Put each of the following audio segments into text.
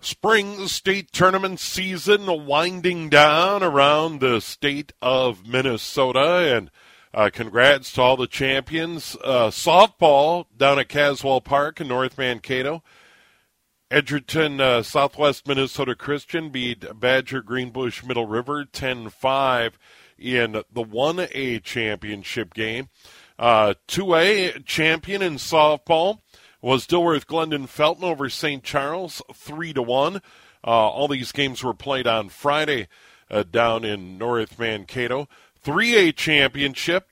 Spring state tournament season winding down around the state of Minnesota. And uh, congrats to all the champions. Uh, softball down at Caswell Park in North Mankato. Edgerton uh, Southwest Minnesota Christian beat Badger Greenbush Middle River 10 5 in the 1A championship game. Uh, 2A champion in softball was Dilworth Glyndon Felton over St. Charles, 3 to 1. Uh, all these games were played on Friday uh, down in North Mankato. 3A championship.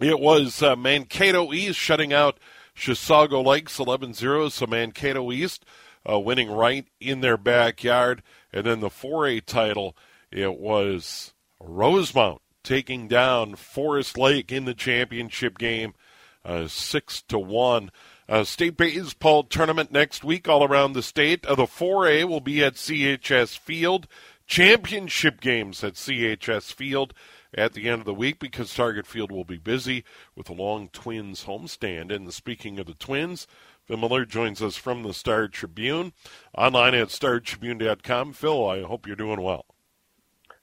It was uh, Mankato East shutting out Chisago Lakes 11 0. So Mankato East uh, winning right in their backyard. And then the 4A title, it was Rosemount taking down Forest Lake in the championship game, uh, six to one. Uh, state baseball tournament next week all around the state. Uh, the 4A will be at CHS Field. Championship games at CHS Field at the end of the week because Target Field will be busy with a long Twins homestand. And speaking of the Twins, Phil Miller joins us from the Star Tribune, online at startribune.com. Phil, I hope you're doing well.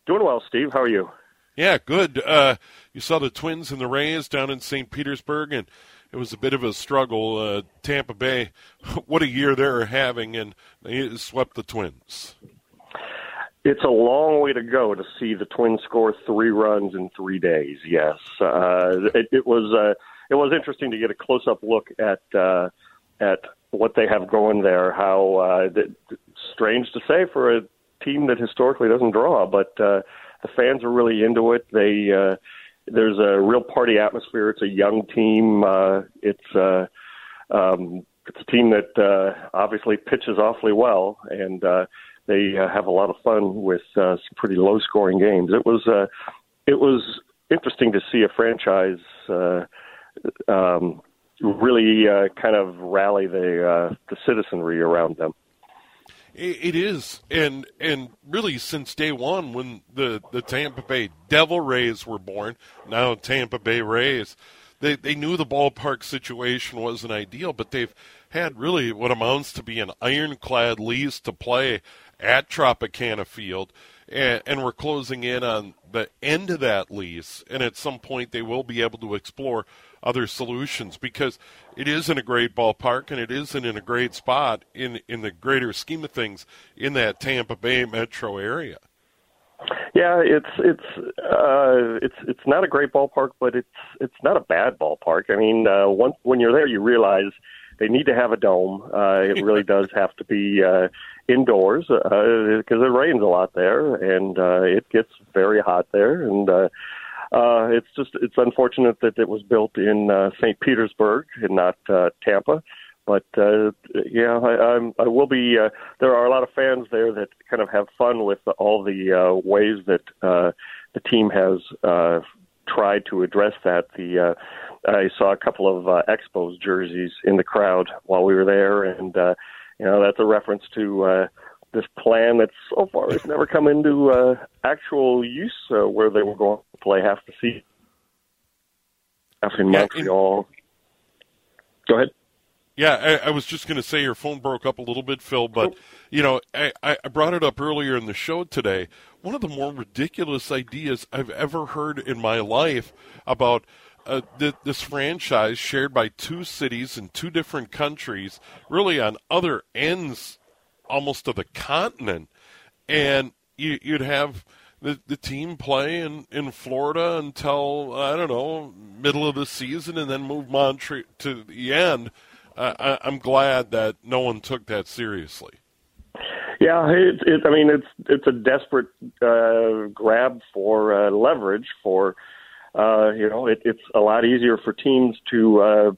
Doing well, Steve. How are you? Yeah, good. Uh, you saw the Twins and the Rays down in St. Petersburg, and it was a bit of a struggle. Uh, Tampa Bay, what a year they're having, and they swept the Twins. It's a long way to go to see the Twins score three runs in three days. Yes, uh, it, it was. Uh, it was interesting to get a close-up look at uh, at what they have going there. How uh, strange to say for a team that historically doesn't draw, but uh, the fans are really into it. They uh, there's a real party atmosphere. It's a young team. Uh, it's uh, um, it's a team that uh, obviously pitches awfully well, and uh, they uh, have a lot of fun with uh, some pretty low scoring games. It was uh, it was interesting to see a franchise. Uh, um, really uh, kind of rally the uh, the citizenry around them. It is, and and really since day one, when the the Tampa Bay Devil Rays were born, now Tampa Bay Rays, they they knew the ballpark situation wasn't ideal, but they've had really what amounts to be an ironclad lease to play at Tropicana Field, and, and we're closing in on the end of that lease, and at some point they will be able to explore other solutions because it is in a great ballpark and it isn't in a great spot in in the greater scheme of things in that Tampa Bay metro area. Yeah, it's it's uh, it's it's not a great ballpark, but it's it's not a bad ballpark. I mean, uh, once when you're there, you realize they need to have a dome. Uh, it really does have to be uh, indoors because uh, it rains a lot there, and uh, it gets very hot there, and uh, uh, it's just it's unfortunate that it was built in uh, St. Petersburg and not uh, Tampa. But uh, yeah, I, I'm, I will be. Uh, there are a lot of fans there that kind of have fun with all the uh, ways that uh, the team has uh, tried to address that. The uh, I saw a couple of uh, Expos jerseys in the crowd while we were there, and uh, you know that's a reference to. Uh, this plan that so far has never come into uh, actual use, uh, where they were going to play half the season. Half in yeah, Montreal. Go ahead. Yeah, I, I was just going to say your phone broke up a little bit, Phil, but you know I, I brought it up earlier in the show today. One of the more ridiculous ideas I've ever heard in my life about uh, th- this franchise shared by two cities in two different countries, really on other ends almost of the continent, and you, would have the, the team play in, in Florida until I don't know middle of the season, and then move Montreal to the end. Uh, I, I'm glad that no one took that seriously. Yeah, it, it, I mean it's it's a desperate uh, grab for uh, leverage. For uh, you know, it, it's a lot easier for teams to uh,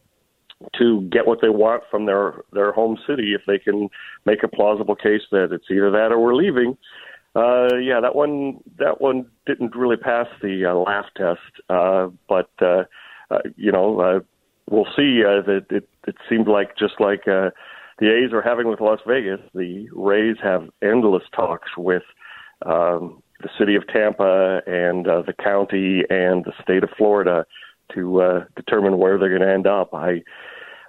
to get what they want from their their home city if they can make a plausible case that it's either that or we're leaving. Uh, yeah, that one that one didn't really pass the uh, laugh test, uh, but uh, uh, you know uh, we'll see. Uh, that it it seemed like just like uh, the A's are having with Las Vegas, the Rays have endless talks with um, the city of Tampa and uh, the county and the state of Florida to uh, determine where they're going to end up. I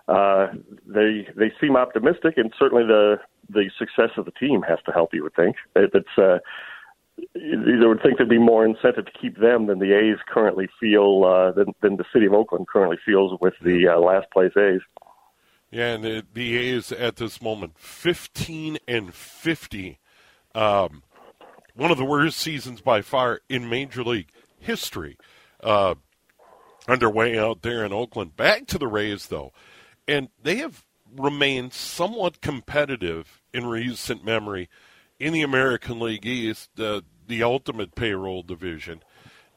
uh, they they seem optimistic, and certainly the the success of the team has to help. You would think it, it's. Uh, you would think there'd be more incentive to keep them than the A's currently feel uh, than, than the city of Oakland currently feels with the uh, last place A's. Yeah, and the, A's at this moment, 15 and 50. Um, one of the worst seasons by far in Major League history. Uh, underway out there in Oakland. Back to the Rays, though, and they have remained somewhat competitive in recent memory in the American League East, the the ultimate payroll division,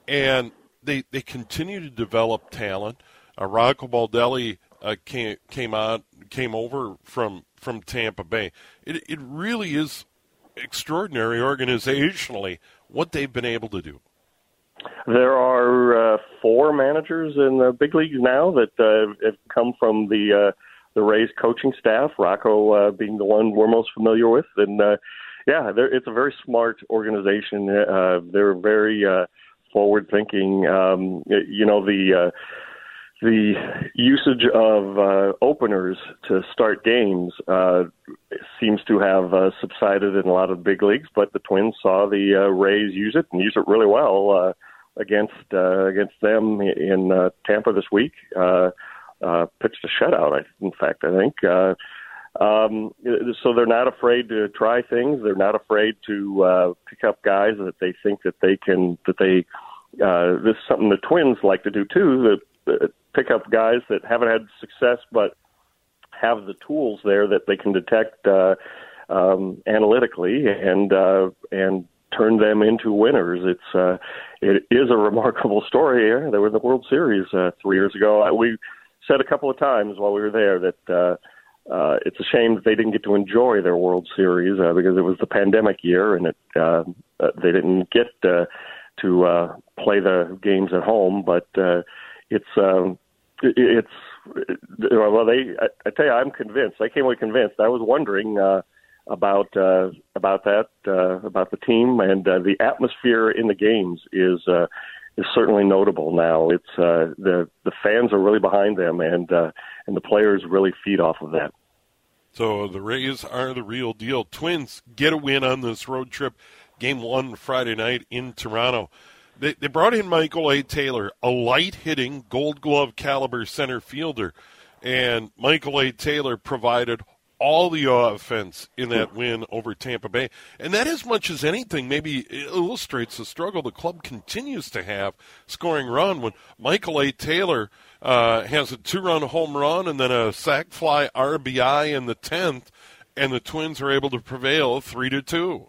and they they continue to develop talent. Uh, Rocco Baldelli uh, came came out came over from from Tampa Bay. It it really is extraordinary organizationally what they've been able to do. There are uh, four managers in the big leagues now that uh, have come from the uh, the Rays coaching staff. Rocco uh, being the one we're most familiar with, and uh, yeah, it's a very smart organization. Uh, they're very uh, forward thinking. Um, you know the. Uh, the usage of uh, openers to start games uh, seems to have uh, subsided in a lot of big leagues, but the Twins saw the uh, Rays use it and use it really well uh, against uh, against them in uh, Tampa this week. Uh, uh, pitched a shutout, in fact, I think. Uh, um, so they're not afraid to try things. They're not afraid to uh, pick up guys that they think that they can that they. Uh, this is something the Twins like to do too. That pick up guys that haven't had success, but have the tools there that they can detect uh, um, analytically and uh, and turned them into winners. It's uh, it is a remarkable story. They were in the World Series uh, three years ago. We said a couple of times while we were there that uh, uh, it's a shame that they didn't get to enjoy their World Series uh, because it was the pandemic year and it uh, uh they didn't get uh, to uh, play the games at home. But uh, it's um, it's well they I, I tell you I'm convinced. I came away convinced. I was wondering. Uh, about uh, about that uh, about the team and uh, the atmosphere in the games is uh, is certainly notable now. It's uh, the the fans are really behind them and uh, and the players really feed off of that. So the Rays are the real deal. Twins get a win on this road trip. Game one Friday night in Toronto. They, they brought in Michael A. Taylor, a light hitting Gold Glove caliber center fielder, and Michael A. Taylor provided all the offense in that win over Tampa Bay. And that, as much as anything, maybe illustrates the struggle the club continues to have scoring run when Michael A. Taylor uh, has a two run home run and then a sac fly RBI in the 10th, and the Twins are able to prevail 3 to 2.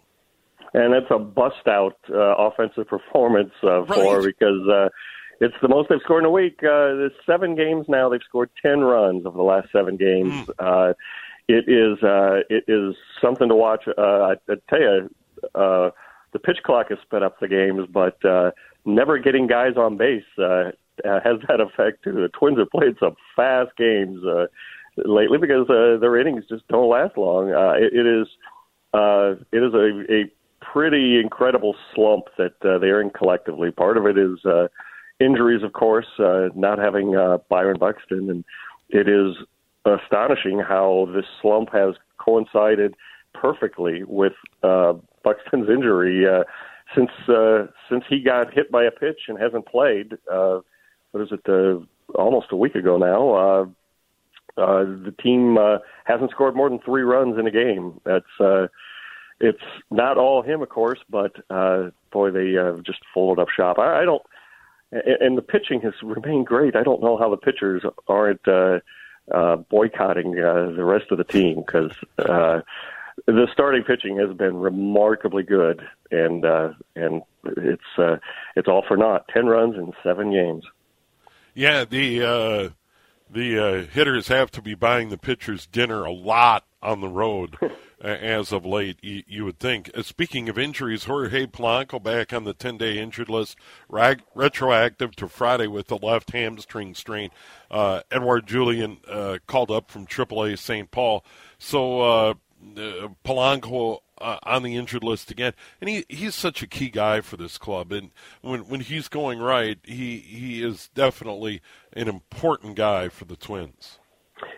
And it's a bust out uh, offensive performance uh, for right. because. Uh, it's the most they've scored in a week. Uh, there's seven games now. They've scored ten runs over the last seven games. Mm. Uh, it is uh, it is something to watch. Uh, I, I tell you, uh, the pitch clock has sped up the games, but uh, never getting guys on base uh, has that effect too. The Twins have played some fast games uh, lately because uh, their innings just don't last long. Uh, it, it is uh, it is a, a pretty incredible slump that uh, they're in collectively. Part of it is uh, injuries, of course, uh, not having uh, Byron Buxton, and it is astonishing how this slump has coincided perfectly with uh, Buxton's injury. Uh, since uh, since he got hit by a pitch and hasn't played, uh, what is it? Uh, almost a week ago now. Uh, uh, the team uh, hasn't scored more than three runs in a game. That's uh, it's not all him, of course, but uh, boy, they uh, just folded up shop. I, I don't, and, and the pitching has remained great. I don't know how the pitchers aren't. Uh, uh, boycotting uh, the rest of the team because uh, the starting pitching has been remarkably good, and uh, and it's uh, it's all for naught. Ten runs in seven games. Yeah, the uh, the uh, hitters have to be buying the pitchers dinner a lot on the road as of late, you, would think. Uh, speaking of injuries, Jorge Polanco back on the 10 day injured list, rag, retroactive to Friday with the left hamstring strain. Uh, Edouard Julien uh, called up from AAA St. Paul. So uh, Polanco uh, on the injured list again, and he he's such a key guy for this club. And when when he's going right, he he is definitely an important guy for the Twins.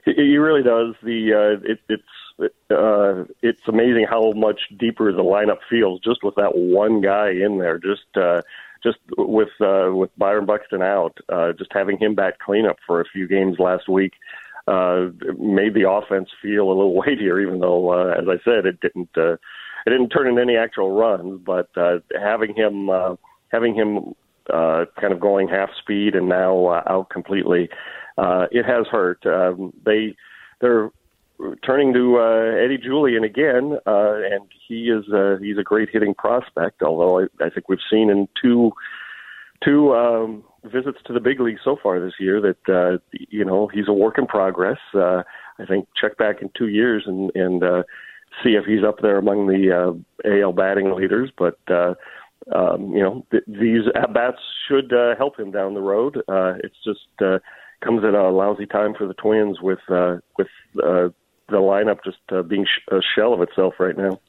He really does. The uh, it, it's uh, it's amazing how much deeper the lineup feels just with that one guy in there. Just uh, just with uh, with Byron Buxton out, uh, just having him back cleanup for a few games last week uh, made the offense feel a little weightier. Even though, uh, as I said, it didn't uh, it didn't turn in any actual runs, but uh, having him uh, having him uh, kind of going half speed and now uh, out completely, uh, it has hurt. Um, they they're turning to uh, Eddie Julien again, uh, and he is uh, he's a great hitting prospect. Although I, I think we've seen in two two um, visits to the big league so far this year that uh, you know he's a work in progress. Uh, I think check back in two years and and uh, see if he's up there among the uh, AL batting leaders. But uh, um, you know th- these at bats should uh, help him down the road. Uh, it's just uh, comes at a lousy time for the Twins with uh, with uh, the lineup just uh, being sh- a shell of itself right now.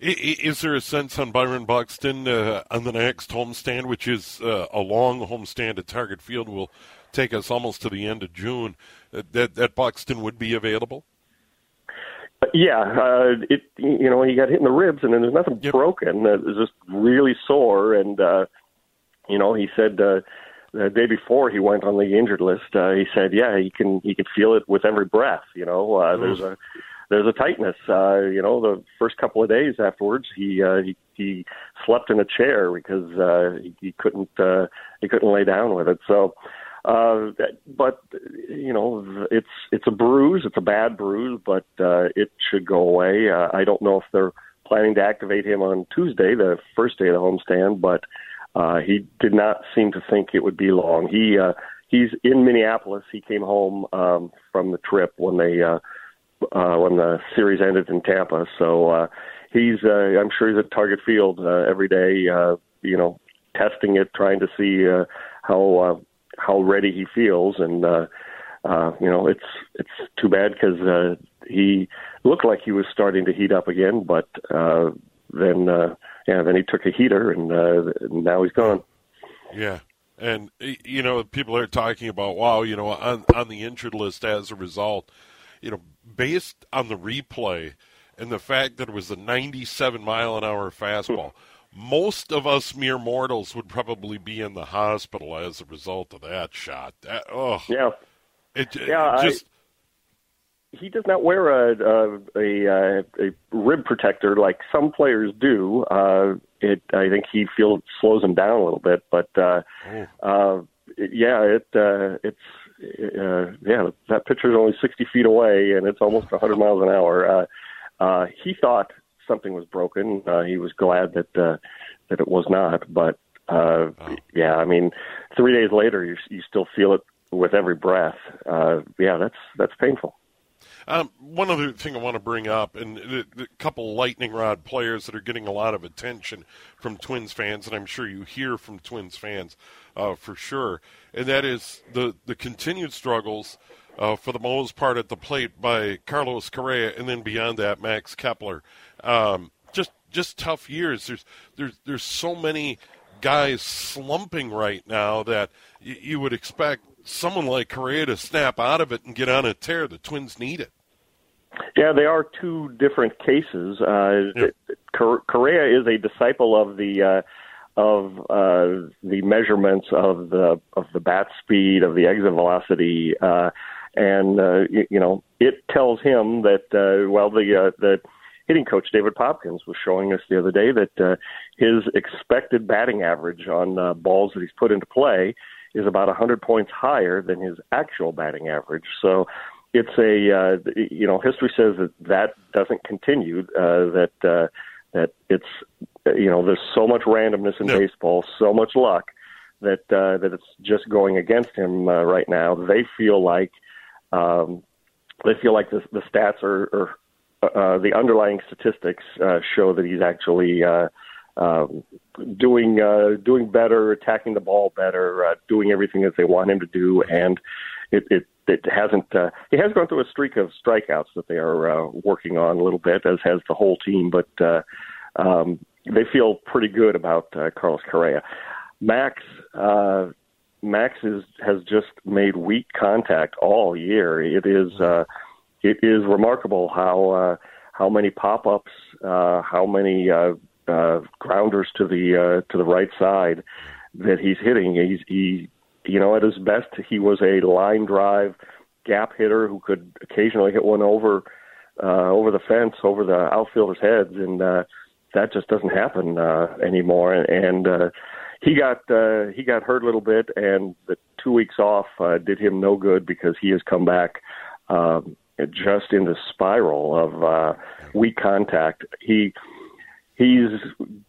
Is there a sense on Byron Buxton uh, on the next homestand, which is uh, a long homestand at Target Field, will take us almost to the end of June, uh, that that Buxton would be available? Yeah, uh, it you know he got hit in the ribs, and then there's nothing Yep. broken. Uh, It was just really sore, and uh, you know he said uh, the day before he went on the injured list, uh, he said, yeah, he can he can feel it with every breath. You know, uh, there's a there's a tightness. Uh, you know, the first couple of days afterwards, he uh, he he slept in a chair because uh, he, he couldn't uh, he couldn't lay down with it. So. Uh, but you know, it's it's a bruise. It's a bad bruise, but uh, it should go away. Uh, I don't know if they're planning to activate him on Tuesday, the first day of the homestand, but uh, he did not seem to think it would be long. He uh, he's in Minneapolis. He came home um, from the trip when they uh, uh, when the series ended in Tampa. So uh, he's uh, I'm sure he's at Target Field uh, every day. Uh, you know, testing it, trying to see uh, how uh, how ready he feels, and uh, uh, you know, it's it's too bad because uh, he looked like he was starting to heat up again, but uh, then uh, yeah, then he took a heater, and uh, now he's gone. Yeah. And you know, people are talking about wow, you know, on on the injured list as a result, you know, based on the replay and the fact that it was a 97 mile an hour fastball, most of us mere mortals would probably be in the hospital as a result of that shot. That, oh, Yeah, it, it Yeah, I- just he does not wear a a, a, a rib protector like some players do. Uh, it I think he feels slows him down a little bit, but uh, oh, uh, yeah, it uh, it's uh, yeah that pitcher's only 60 feet away and it's almost a 100 miles an hour. Uh, uh, he thought something was broken. Uh, he was glad that uh, that it was not, but uh, yeah, I mean, three days later you you still feel it with every breath. Uh, yeah, that's that's painful. Um, one other thing I want to bring up, and the couple lightning rod players that are getting a lot of attention from Twins fans, and I'm sure you hear from Twins fans uh, for sure, and that is the the continued struggles. Uh, for the most part at the plate by Carlos Correa, and then beyond that, Max Kepler. Um, just just tough years. There's there's there's so many guys slumping right now that y- you would expect someone like Correa to snap out of it and get on a tear. The Twins need it. Yeah, they are two different cases. Uh. Cor- Correa is a disciple of the uh, of uh, the measurements of the of the bat speed of the exit velocity, uh, and uh, you, you know it tells him that uh, well the uh, the hitting coach David Popkins was showing us the other day that uh, his expected batting average on uh, balls that he's put into play is about 100 points higher than his actual batting average. So it's a uh, you know history says that that doesn't continue. Uh, that uh, that it's uh, you know there's so much randomness in No. baseball, so much luck that uh, that it's just going against him uh, right now. They feel like um, they feel like the, the stats are, are uh, the underlying statistics uh, show that he's actually uh, um, doing uh, doing better, attacking the ball better, uh, doing everything that they want him to do, and it it, it hasn't. Uh, he has gone through a streak of strikeouts that they are uh, working on a little bit, as has the whole team, but uh, um, they feel pretty good about uh, Carlos Correa. Max. Uh, Max is, has just made weak contact all year. It is uh, it is remarkable how uh, how many pop ups, uh, how many uh, uh, grounders to the uh, to the right side that he's hitting. He's he you know at his best he was a line drive gap hitter who could occasionally hit one over uh, over the fence over the outfielders' heads, and uh, that just doesn't happen uh, anymore. And uh, he got uh, he got hurt a little bit, and the two weeks off uh, did him no good because he has come back. Um, just in the spiral of uh, weak contact. He he's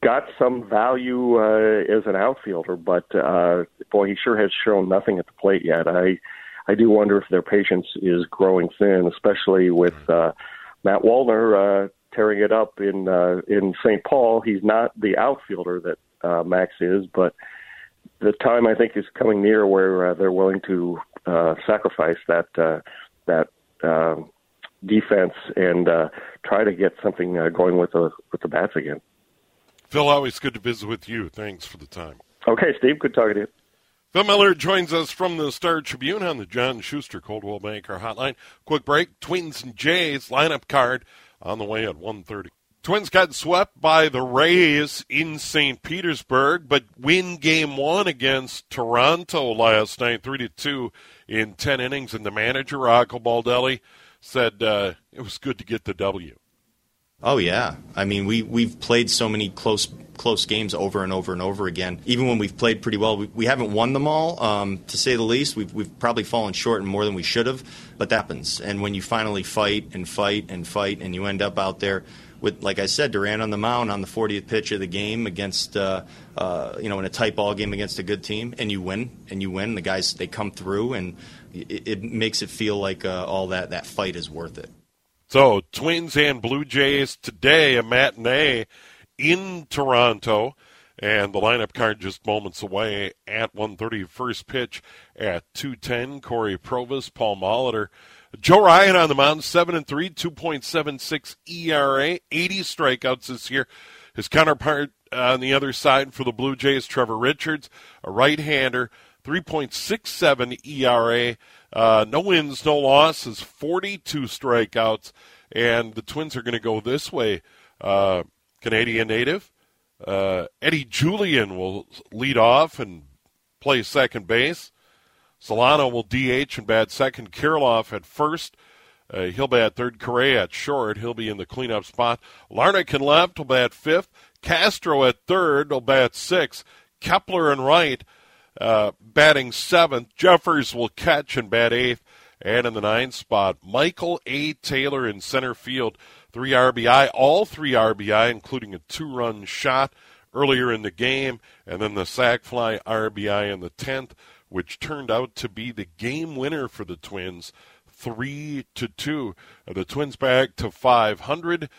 got some value uh, as an outfielder, but uh, boy, he sure has shown nothing at the plate yet. I I do wonder if their patience is growing thin, especially with uh, Matt Wallner uh, tearing it up in uh, in St. Paul. He's not the outfielder that uh, Max is, but the time I think is coming near where uh, they're willing to uh, sacrifice that uh, that uh, defense and uh, try to get something uh, going with the with the bats again. Phil, always good to visit with you. Thanks for the time. Okay, Steve, good talking to you. Phil Miller joins us from the Star Tribune on the John Schuster Coldwell Banker Hotline. Quick break. Twins and Jays lineup card on the way at 1.30. Twins got swept by the Rays in St. Petersburg, but win game one against Toronto last night, 3 to 2 in 10 innings. And the manager, Rocco Baldelli, said uh, it was good to get the W. Oh yeah, I mean we we've played so many close close games over and over and over again. Even when we've played pretty well, we, we haven't won them all, um, to say the least. We've we've probably fallen short and more than we should have, but that happens. And when you finally fight and fight and fight, and you end up out there with, like I said, Duran on the mound on the 40th pitch of the game against, uh, uh, you know, in a tight ball game against a good team, and you win, and you win. The guys they come through, and it, it makes it feel like uh, all that that fight is worth it. So, Twins and Blue Jays today, a matinee in Toronto, and the lineup card just moments away at 1:30. First pitch at 2:10. Cory Provus, Paul Molitor. Joe Ryan on the mound, seven and three, 2.76 ERA, 80 strikeouts this year. His counterpart on the other side for the Blue Jays, Trevor Richards, a right-hander, 3.67 ERA, uh, no wins, no losses, 42 strikeouts, and the Twins are going to go this way. Uh, Canadian native uh, Eddie Julien will lead off and play second base. Solano will DH and bat second. Kirilloff at first. Uh, he'll bat third. Correa at short. He'll be in the cleanup spot. Larnach in left will bat fifth. Castro at third will bat sixth. Kepler in right uh, batting seventh. Jeffers will catch and bat eighth. And in the ninth spot, Michael A. Taylor in center field. Three RBI, all three RBI, including a two run shot earlier in the game, and then the sac fly RBI in the 10th, which turned out to be the game winner for the Twins, 3 to 2. The Twins back to 500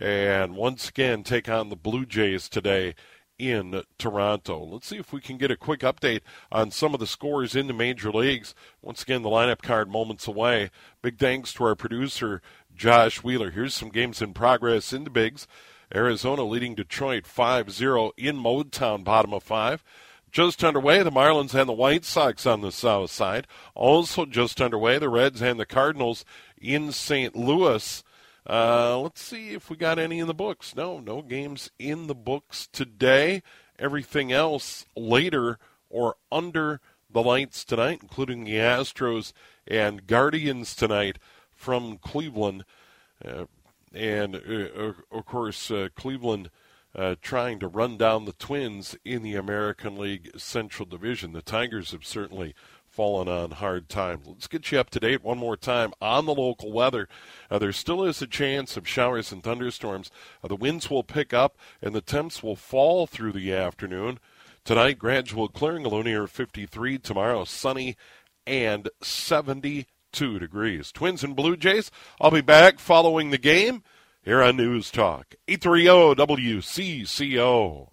and once again take on the Blue Jays today in Toronto. Let's see if we can get a quick update on some of the scores in the major leagues. Once again, the lineup card moments away. Big thanks to our producer, Josh Wheeler. Here's some games in progress in the Bigs. Arizona leading Detroit 5 0 in Motown, bottom of five. Just underway, the Marlins and the White Sox on the south side. Also just underway, the Reds and the Cardinals in St. Louis. Uh, let's see if we got any in the books. No, no games in the books today. Everything else later or under the lights tonight, including the Astros and Guardians tonight from Cleveland. Uh, and uh, of course, uh, Cleveland uh, trying to run down the Twins in the American League Central Division. The Tigers have certainly fallen on hard times. Let's get you up to date one more time on the local weather. Uh, there still is a chance of showers and thunderstorms. Uh, the winds will pick up and the temps will fall through the afternoon. Tonight, gradual clearing, a low near 53. Tomorrow, sunny and 72 degrees. Twins and Blue Jays. I'll be back following the game here on News Talk 830 WCCO.